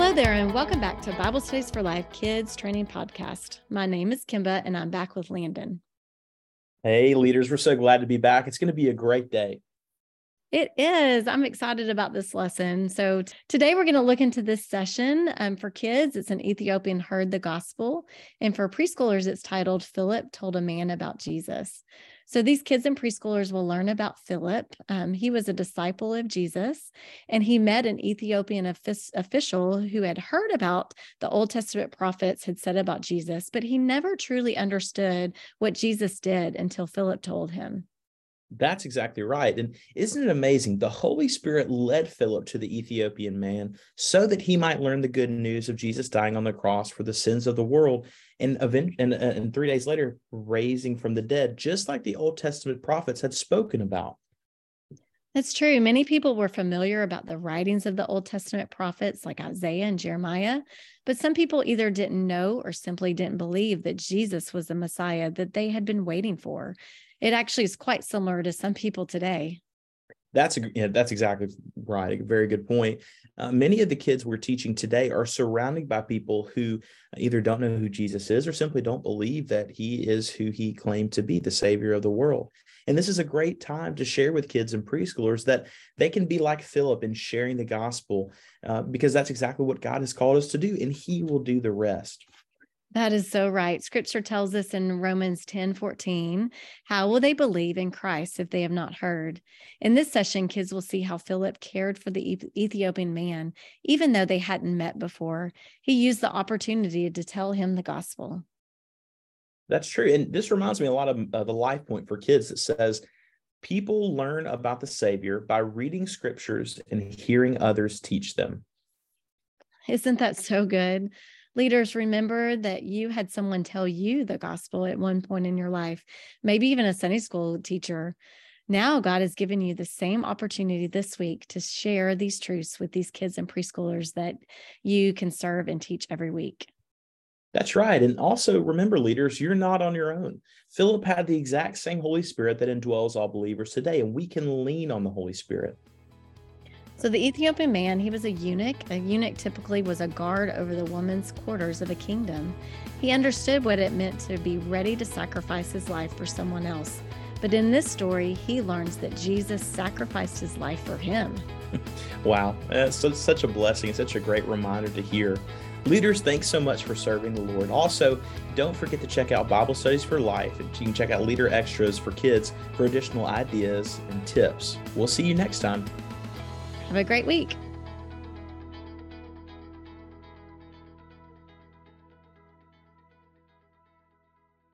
Hello there, and welcome back to Bible Studies for Life Kids Training Podcast. My name is Kimba, and I'm back with Landon. Hey, leaders, we're so glad to be back. It's going to be a great day. It is. I'm excited about this lesson. So, t- today we're going to look into this session. Um, for kids, it's an Ethiopian heard the gospel. And for preschoolers, it's titled Philip Told a Man About Jesus. So these kids and preschoolers will learn about Philip. Um, he was a disciple of Jesus, and he met an Ethiopian official who had heard about the Old Testament prophets had said about Jesus, but he never truly understood what Jesus did until Philip told him. That's exactly right. And isn't it amazing? The Holy Spirit led Philip to the Ethiopian man so that he might learn the good news of Jesus dying on the cross for the sins of the world and, event- and, uh, and three days later, raising from the dead, just like the Old Testament prophets had spoken about. That's true. Many people were familiar about the writings of the Old Testament prophets like Isaiah and Jeremiah, but some people either didn't know or simply didn't believe that Jesus was the Messiah that they had been waiting for it actually is quite similar to some people today. That's a, yeah, that's exactly right. A very good point. Uh, many of the kids we're teaching today are surrounded by people who either don't know who Jesus is or simply don't believe that he is who he claimed to be, the savior of the world. And this is a great time to share with kids and preschoolers that they can be like Philip in sharing the gospel uh, because that's exactly what God has called us to do, and he will do the rest. That is so right. Scripture tells us in Romans 10 14, how will they believe in Christ if they have not heard? In this session, kids will see how Philip cared for the Ethiopian man, even though they hadn't met before. He used the opportunity to tell him the gospel. That's true. And this reminds me a lot of uh, the life point for kids that says, people learn about the Savior by reading scriptures and hearing others teach them. Isn't that so good? Leaders, remember that you had someone tell you the gospel at one point in your life, maybe even a Sunday school teacher. Now, God has given you the same opportunity this week to share these truths with these kids and preschoolers that you can serve and teach every week. That's right. And also remember, leaders, you're not on your own. Philip had the exact same Holy Spirit that indwells all believers today, and we can lean on the Holy Spirit. So the Ethiopian man, he was a eunuch. A eunuch typically was a guard over the woman's quarters of a kingdom. He understood what it meant to be ready to sacrifice his life for someone else. But in this story, he learns that Jesus sacrificed his life for him. wow, it's such a blessing, such a great reminder to hear. Leaders, thanks so much for serving the Lord. Also, don't forget to check out Bible Studies for Life. And you can check out Leader Extras for kids for additional ideas and tips. We'll see you next time. Have a great week.